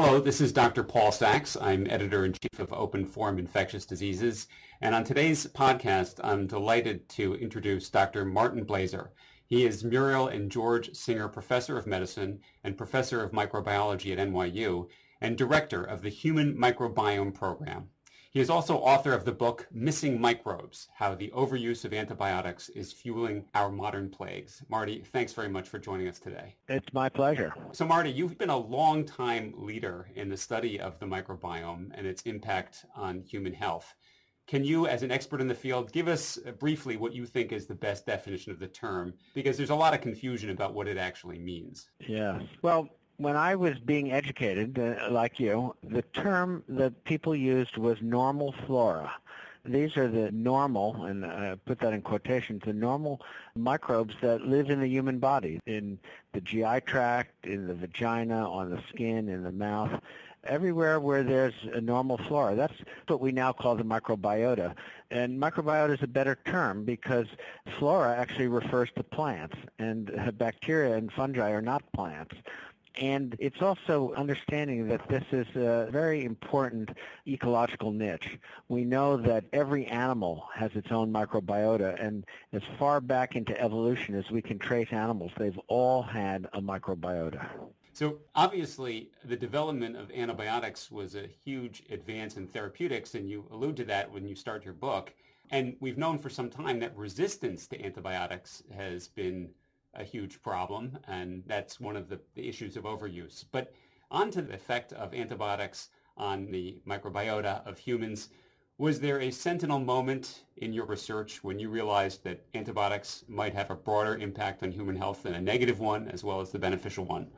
Hello, this is Dr. Paul Sax. I'm editor in chief of Open Forum Infectious Diseases. And on today's podcast, I'm delighted to introduce Dr. Martin Blaser. He is Muriel and George Singer Professor of Medicine and Professor of Microbiology at NYU and Director of the Human Microbiome Program. He is also author of the book Missing Microbes, How the Overuse of Antibiotics is Fueling Our Modern Plagues. Marty, thanks very much for joining us today. It's my pleasure. So Marty, you've been a long-time leader in the study of the microbiome and its impact on human health. Can you, as an expert in the field, give us briefly what you think is the best definition of the term? Because there's a lot of confusion about what it actually means. Yeah. Well, when I was being educated, uh, like you, the term that people used was normal flora. These are the normal, and I put that in quotations, the normal microbes that live in the human body, in the GI tract, in the vagina, on the skin, in the mouth, everywhere where there's a normal flora. That's what we now call the microbiota. And microbiota is a better term because flora actually refers to plants, and bacteria and fungi are not plants. And it's also understanding that this is a very important ecological niche. We know that every animal has its own microbiota, and as far back into evolution as we can trace animals, they've all had a microbiota. So obviously, the development of antibiotics was a huge advance in therapeutics, and you allude to that when you start your book. And we've known for some time that resistance to antibiotics has been a huge problem, and that's one of the, the issues of overuse. But on to the effect of antibiotics on the microbiota of humans. Was there a sentinel moment in your research when you realized that antibiotics might have a broader impact on human health than a negative one as well as the beneficial one?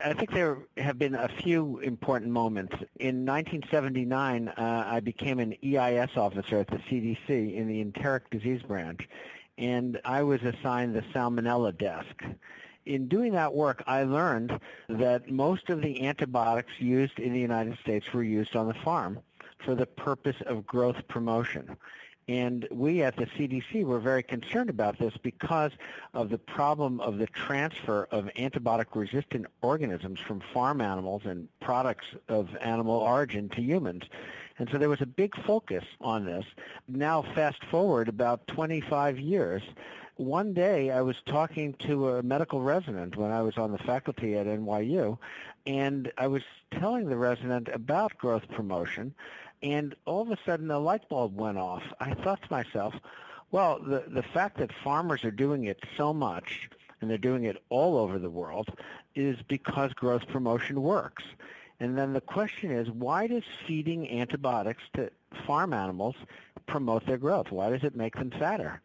I think there have been a few important moments. In 1979, uh, I became an EIS officer at the CDC in the enteric disease branch, and I was assigned the Salmonella desk. In doing that work, I learned that most of the antibiotics used in the United States were used on the farm for the purpose of growth promotion. And we at the CDC were very concerned about this because of the problem of the transfer of antibiotic-resistant organisms from farm animals and products of animal origin to humans. And so there was a big focus on this. Now fast forward about 25 years, one day I was talking to a medical resident when I was on the faculty at NYU, and I was telling the resident about growth promotion, and all of a sudden the light bulb went off. I thought to myself, well, the, the fact that farmers are doing it so much, and they're doing it all over the world, is because growth promotion works. And then the question is, why does feeding antibiotics to farm animals promote their growth? Why does it make them fatter?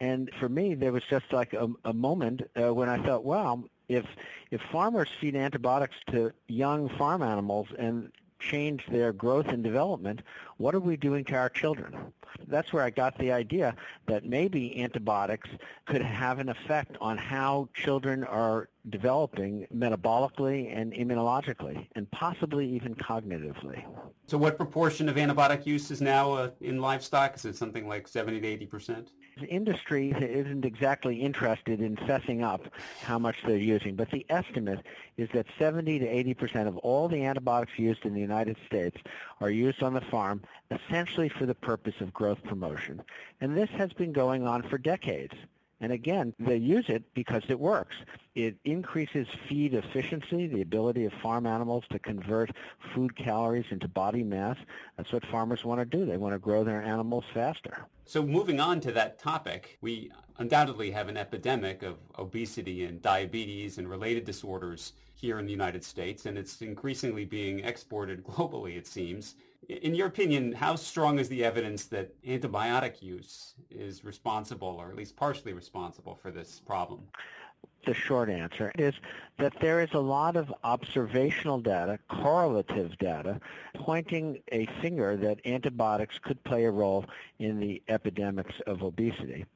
And for me, there was just like a, a moment uh, when I thought, well, if if farmers feed antibiotics to young farm animals and change their growth and development, what are we doing to our children? That's where I got the idea that maybe antibiotics could have an effect on how children are developing metabolically and immunologically, and possibly even cognitively. So what proportion of antibiotic use is now uh, in livestock? Is it something like 70 to 80 percent? Industry isn't exactly interested in fessing up how much they're using, but the estimate is that 70 to 80 percent of all the antibiotics used in the United States are used on the farm essentially for the purpose of growth promotion. And this has been going on for decades. And again, they use it because it works. It increases feed efficiency, the ability of farm animals to convert food calories into body mass. That's what farmers want to do. They want to grow their animals faster. So moving on to that topic, we undoubtedly have an epidemic of obesity and diabetes and related disorders here in the United States, and it's increasingly being exported globally, it seems. In your opinion, how strong is the evidence that antibiotic use is responsible, or at least partially responsible, for this problem? The short answer is that there is a lot of observational data, correlative data, pointing a finger that antibiotics could play a role in the epidemics of obesity.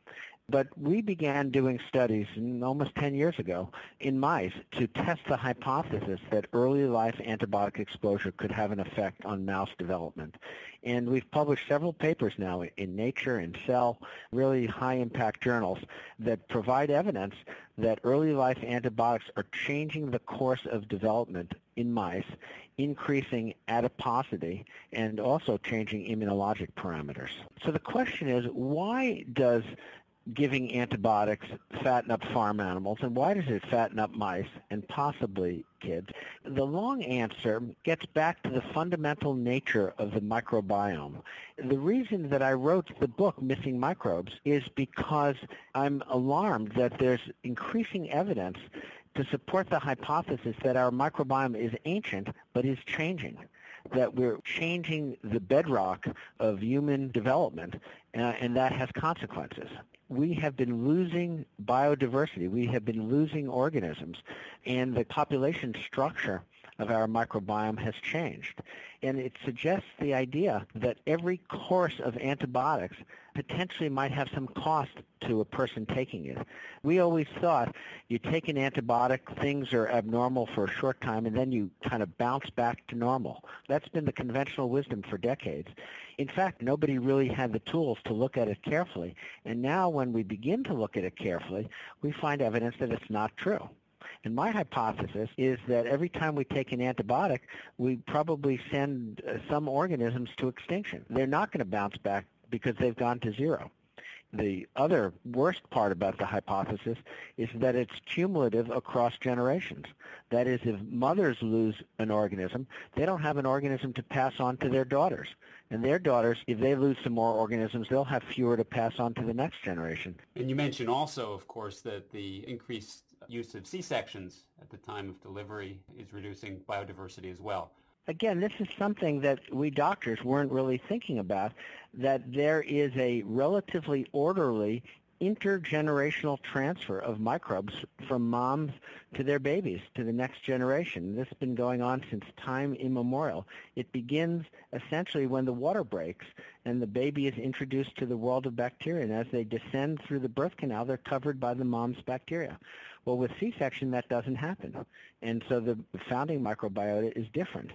But we began doing studies almost 10 years ago in mice to test the hypothesis that early life antibiotic exposure could have an effect on mouse development. And we've published several papers now in Nature and Cell, really high impact journals that provide evidence that early life antibiotics are changing the course of development in mice, increasing adiposity and also changing immunologic parameters. So the question is, why does giving antibiotics fatten up farm animals, and why does it fatten up mice and possibly kids? The long answer gets back to the fundamental nature of the microbiome. The reason that I wrote the book, Missing Microbes, is because I'm alarmed that there's increasing evidence to support the hypothesis that our microbiome is ancient but is changing that we're changing the bedrock of human development, uh, and that has consequences we have been losing biodiversity. We have been losing organisms, and the population structure of our microbiome has changed. And it suggests the idea that every course of antibiotics potentially might have some cost to a person taking it. We always thought you take an antibiotic, things are abnormal for a short time, and then you kind of bounce back to normal. That's been the conventional wisdom for decades. In fact, nobody really had the tools to look at it carefully. And now when we begin to look at it carefully, we find evidence that it's not true. And my hypothesis is that every time we take an antibiotic, we probably send uh, some organisms to extinction. They're not going to bounce back because they've gone to zero. The other worst part about the hypothesis is that it's cumulative across generations. That is, if mothers lose an organism, they don't have an organism to pass on to their daughters. And their daughters, if they lose some more organisms, they'll have fewer to pass on to the next generation. And you mentioned also, of course, that the increased use of C-sections at the time of delivery is reducing biodiversity as well. Again, this is something that we doctors weren't really thinking about, that there is a relatively orderly intergenerational transfer of microbes from moms to their babies, to the next generation. This has been going on since time immemorial. It begins essentially when the water breaks and the baby is introduced to the world of bacteria. And as they descend through the birth canal, they're covered by the mom's bacteria. Well, with C-section, that doesn't happen. And so the founding microbiota is different.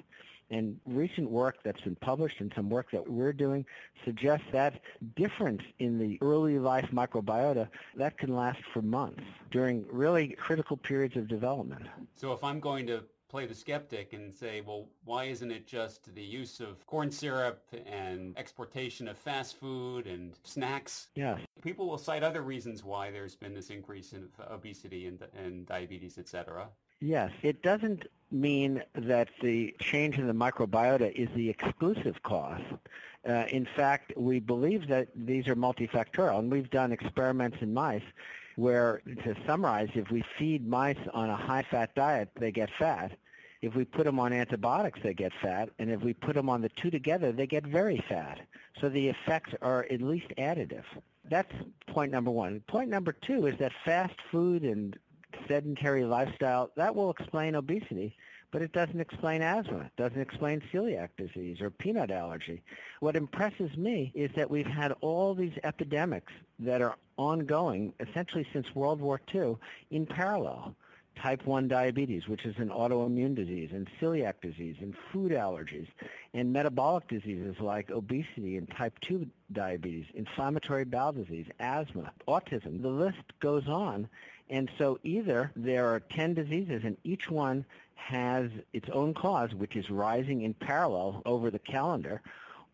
And recent work that's been published and some work that we're doing suggests that difference in the early life microbiota that can last for months during really critical periods of development. So if I'm going to play the skeptic and say, well, why isn't it just the use of corn syrup and exportation of fast food and snacks? Yes. People will cite other reasons why there's been this increase in obesity and, and diabetes, et cetera. Yes, it doesn't mean that the change in the microbiota is the exclusive cause. Uh, in fact, we believe that these are multifactorial, and we've done experiments in mice where, to summarize, if we feed mice on a high-fat diet, they get fat. If we put them on antibiotics, they get fat. And if we put them on the two together, they get very fat. So the effects are at least additive. That's point number one. Point number two is that fast food and sedentary lifestyle, that will explain obesity, but it doesn't explain asthma. It doesn't explain celiac disease or peanut allergy. What impresses me is that we've had all these epidemics that are ongoing essentially since World War II in parallel. Type 1 diabetes, which is an autoimmune disease, and celiac disease, and food allergies, and metabolic diseases like obesity and type 2 diabetes, inflammatory bowel disease, asthma, autism. The list goes on. And so either there are 10 diseases and each one has its own cause, which is rising in parallel over the calendar,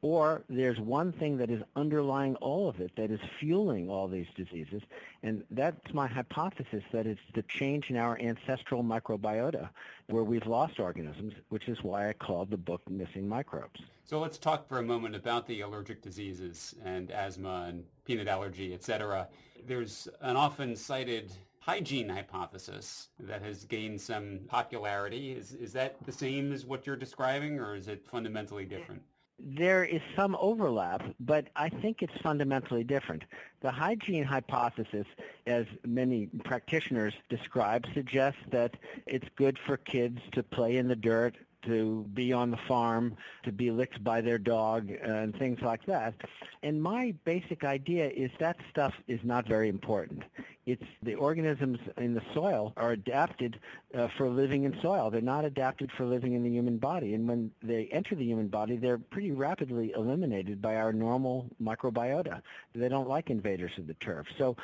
or there's one thing that is underlying all of it that is fueling all these diseases, and that's my hypothesis that it's the change in our ancestral microbiota where we've lost organisms, which is why I called the book Missing Microbes. So let's talk for a moment about the allergic diseases and asthma and peanut allergy, et cetera. There's an often cited hygiene hypothesis that has gained some popularity. Is, is that the same as what you're describing, or is it fundamentally different? There is some overlap, but I think it's fundamentally different. The hygiene hypothesis, as many practitioners describe, suggests that it's good for kids to play in the dirt to be on the farm, to be licked by their dog, and things like that. And my basic idea is that stuff is not very important. It's the organisms in the soil are adapted uh, for living in soil. They're not adapted for living in the human body. And when they enter the human body, they're pretty rapidly eliminated by our normal microbiota. They don't like invaders of the turf. So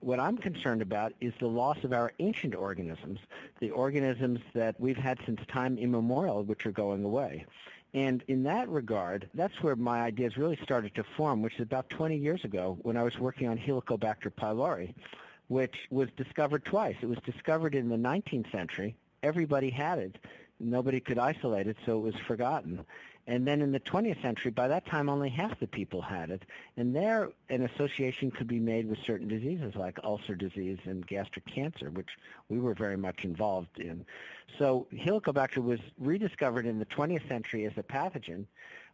what I'm concerned about is the loss of our ancient organisms, the organisms that we've had since time immemorial, which are going away. And in that regard, that's where my ideas really started to form, which is about 20 years ago when I was working on Helicobacter pylori which was discovered twice. It was discovered in the 19th century. Everybody had it. Nobody could isolate it, so it was forgotten. And then in the 20th century, by that time, only half the people had it. And there, an association could be made with certain diseases like ulcer disease and gastric cancer, which we were very much involved in. So Helicobacter was rediscovered in the 20th century as a pathogen,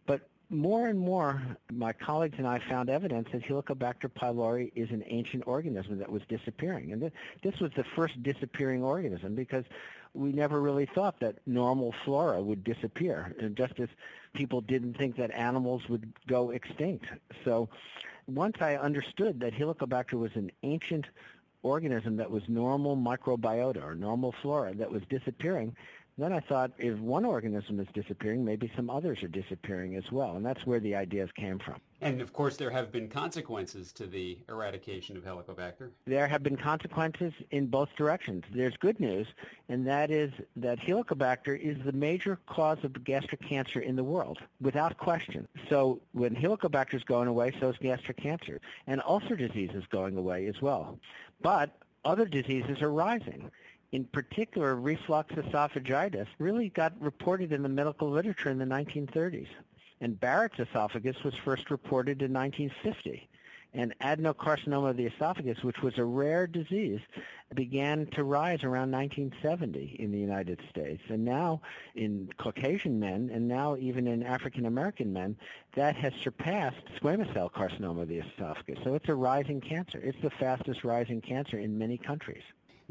but more and more, my colleagues and I found evidence that Helicobacter pylori is an ancient organism that was disappearing. And th- this was the first disappearing organism because we never really thought that normal flora would disappear, and just as people didn't think that animals would go extinct. So once I understood that Helicobacter was an ancient organism that was normal microbiota or normal flora that was disappearing, then I thought if one organism is disappearing, maybe some others are disappearing as well. And that's where the ideas came from. And of course, there have been consequences to the eradication of Helicobacter. There have been consequences in both directions. There's good news, and that is that Helicobacter is the major cause of gastric cancer in the world, without question. So when Helicobacter is going away, so is gastric cancer. And ulcer disease is going away as well. But other diseases are rising in particular, reflux esophagitis really got reported in the medical literature in the 1930s. And Barrett's esophagus was first reported in 1950. And adenocarcinoma of the esophagus, which was a rare disease, began to rise around 1970 in the United States. And now in Caucasian men, and now even in African American men, that has surpassed squamous cell carcinoma of the esophagus. So it's a rising cancer. It's the fastest rising cancer in many countries.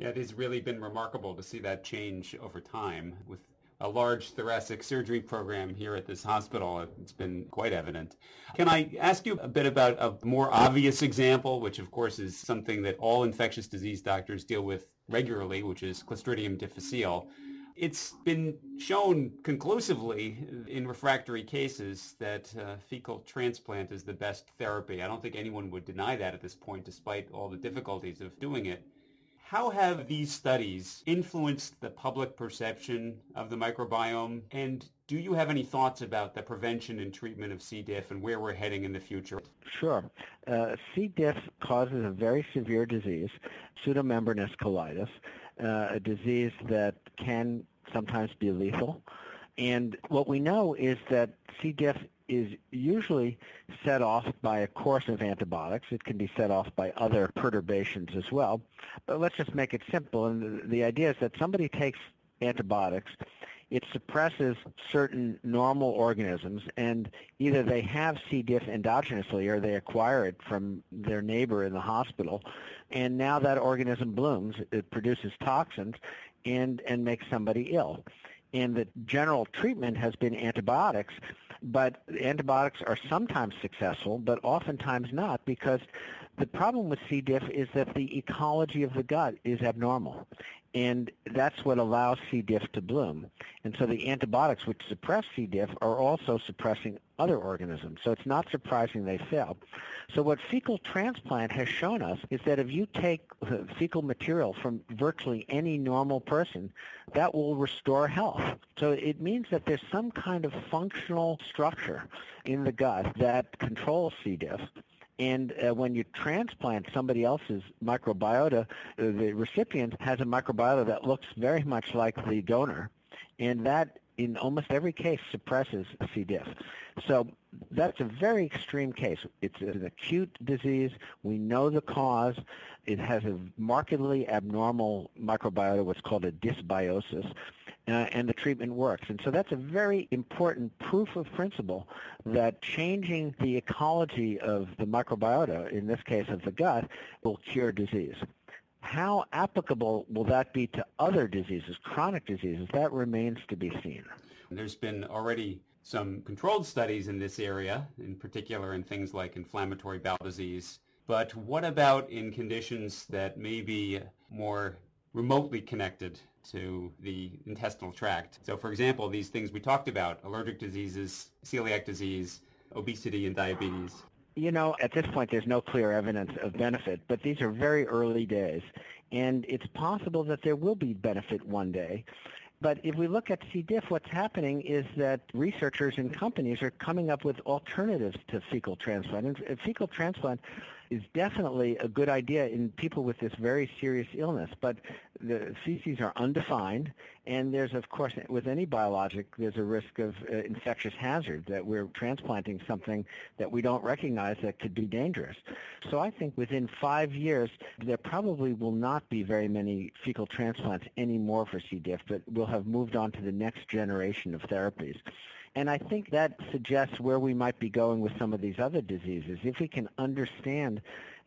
Yeah, it has really been remarkable to see that change over time with a large thoracic surgery program here at this hospital. It's been quite evident. Can I ask you a bit about a more obvious example, which of course is something that all infectious disease doctors deal with regularly, which is Clostridium difficile. It's been shown conclusively in refractory cases that uh, fecal transplant is the best therapy. I don't think anyone would deny that at this point, despite all the difficulties of doing it. How have these studies influenced the public perception of the microbiome? And do you have any thoughts about the prevention and treatment of C. diff and where we're heading in the future? Sure. Uh, C. diff causes a very severe disease, pseudomembranous colitis, uh, a disease that can sometimes be lethal. And what we know is that C. diff is usually set off by a course of antibiotics. It can be set off by other perturbations as well. But let's just make it simple. And the idea is that somebody takes antibiotics, it suppresses certain normal organisms, and either they have C. diff endogenously or they acquire it from their neighbor in the hospital, and now that organism blooms, it produces toxins, and, and makes somebody ill. And the general treatment has been antibiotics, but antibiotics are sometimes successful, but oftentimes not because the problem with C. diff is that the ecology of the gut is abnormal. And that's what allows C. diff to bloom. And so the antibiotics which suppress C. diff are also suppressing other organisms. So it's not surprising they fail. So what fecal transplant has shown us is that if you take uh, fecal material from virtually any normal person, that will restore health. So it means that there's some kind of functional structure in the gut that controls C. diff. And uh, when you transplant somebody else's microbiota, uh, the recipient has a microbiota that looks very much like the donor. And that in almost every case suppresses C. diff. So that's a very extreme case. It's an acute disease. We know the cause. It has a markedly abnormal microbiota, what's called a dysbiosis, uh, and the treatment works. And so that's a very important proof of principle that changing the ecology of the microbiota, in this case of the gut, will cure disease. How applicable will that be to other diseases, chronic diseases? That remains to be seen. There's been already some controlled studies in this area, in particular in things like inflammatory bowel disease. But what about in conditions that may be more remotely connected to the intestinal tract? So for example, these things we talked about, allergic diseases, celiac disease, obesity and diabetes. You know, at this point, there's no clear evidence of benefit, but these are very early days. And it's possible that there will be benefit one day. But if we look at C. diff, what's happening is that researchers and companies are coming up with alternatives to fecal transplant. And uh, fecal transplant is definitely a good idea in people with this very serious illness, but the feces are undefined, and there's, of course, with any biologic, there's a risk of uh, infectious hazard that we're transplanting something that we don't recognize that could be dangerous. So I think within five years, there probably will not be very many fecal transplants anymore for C. diff, but we'll have moved on to the next generation of therapies. And I think that suggests where we might be going with some of these other diseases. If we can understand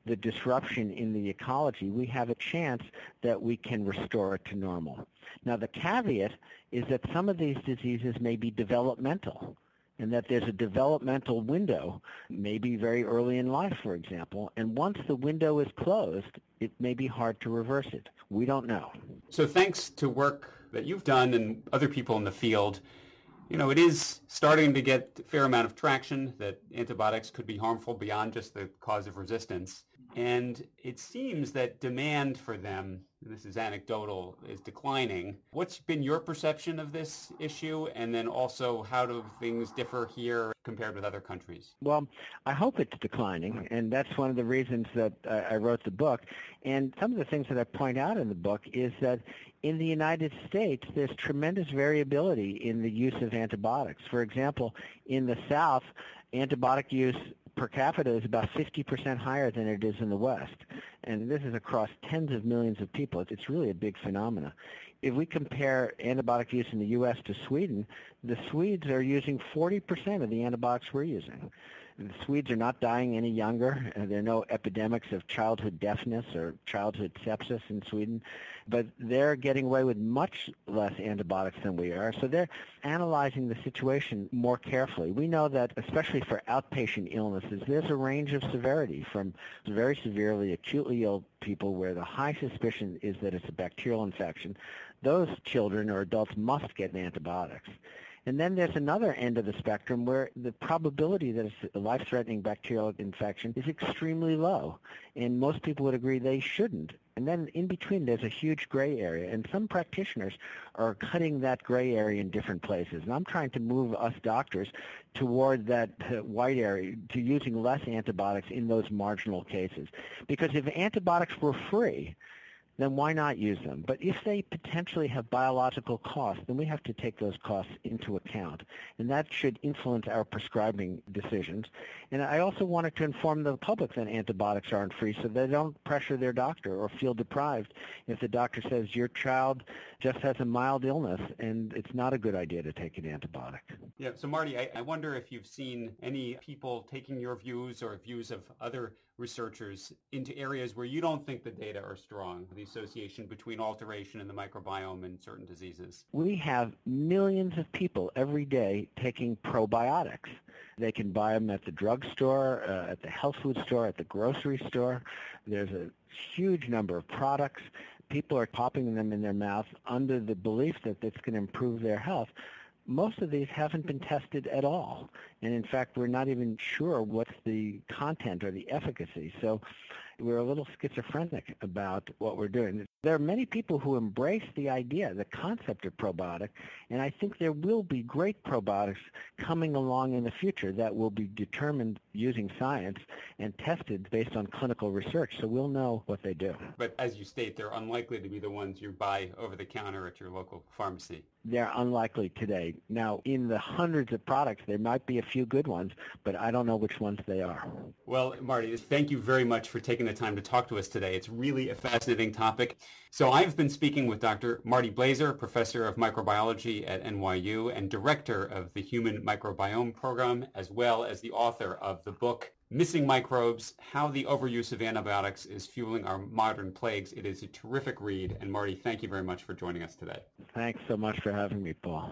the disruption in the ecology, we have a chance that we can restore it to normal. Now, the caveat is that some of these diseases may be developmental and that there's a developmental window, maybe very early in life, for example, and once the window is closed, it may be hard to reverse it. We don't know. So thanks to work that you've done and other people in the field, you know, it is starting to get a fair amount of traction that antibiotics could be harmful beyond just the cause of resistance. And it seems that demand for them, this is anecdotal, is declining. What's been your perception of this issue? And then also, how do things differ here compared with other countries? Well, I hope it's declining. And that's one of the reasons that I wrote the book. And some of the things that I point out in the book is that in the United States, there's tremendous variability in the use of antibiotics. For example, in the South, antibiotic use per capita is about 50% higher than it is in the West. And this is across tens of millions of people. It's really a big phenomenon. If we compare antibiotic use in the U.S. to Sweden, the Swedes are using 40% of the antibiotics we're using. The Swedes are not dying any younger. Uh, there are no epidemics of childhood deafness or childhood sepsis in Sweden, but they're getting away with much less antibiotics than we are. So they're analyzing the situation more carefully. We know that, especially for outpatient illnesses, there's a range of severity from very severely acutely ill people where the high suspicion is that it's a bacterial infection. Those children or adults must get antibiotics. And then there's another end of the spectrum where the probability that it's a life-threatening bacterial infection is extremely low. And most people would agree they shouldn't. And then in between, there's a huge gray area. And some practitioners are cutting that gray area in different places. And I'm trying to move us doctors toward that uh, white area, to using less antibiotics in those marginal cases. Because if antibiotics were free, then why not use them? But if they potentially have biological costs, then we have to take those costs into account. And that should influence our prescribing decisions. And I also wanted to inform the public that antibiotics aren't free so they don't pressure their doctor or feel deprived if the doctor says your child just has a mild illness and it's not a good idea to take an antibiotic. Yeah, so Marty, I, I wonder if you've seen any people taking your views or views of other researchers into areas where you don't think the data are strong, the association between alteration in the microbiome and certain diseases? We have millions of people every day taking probiotics. They can buy them at the drugstore, uh, at the health food store, at the grocery store. There's a huge number of products. People are popping them in their mouth under the belief that it's going to improve their health most of these haven't been tested at all. And in fact, we're not even sure what's the content or the efficacy. So we're a little schizophrenic about what we're doing. There are many people who embrace the idea, the concept of probiotic, and I think there will be great probiotics coming along in the future that will be determined using science and tested based on clinical research, so we'll know what they do. But as you state, they're unlikely to be the ones you buy over the counter at your local pharmacy. They're unlikely today. Now, in the hundreds of products, there might be a few good ones, but I don't know which ones they are. Well, Marty, thank you very much for taking the time to talk to us today. It's really a fascinating topic. So I've been speaking with Dr. Marty Blaser, professor of microbiology at NYU and director of the Human Microbiome Program, as well as the author of the book Missing Microbes, How the Overuse of Antibiotics is Fueling Our Modern Plagues. It is a terrific read. And Marty, thank you very much for joining us today. Thanks so much for having me, Paul.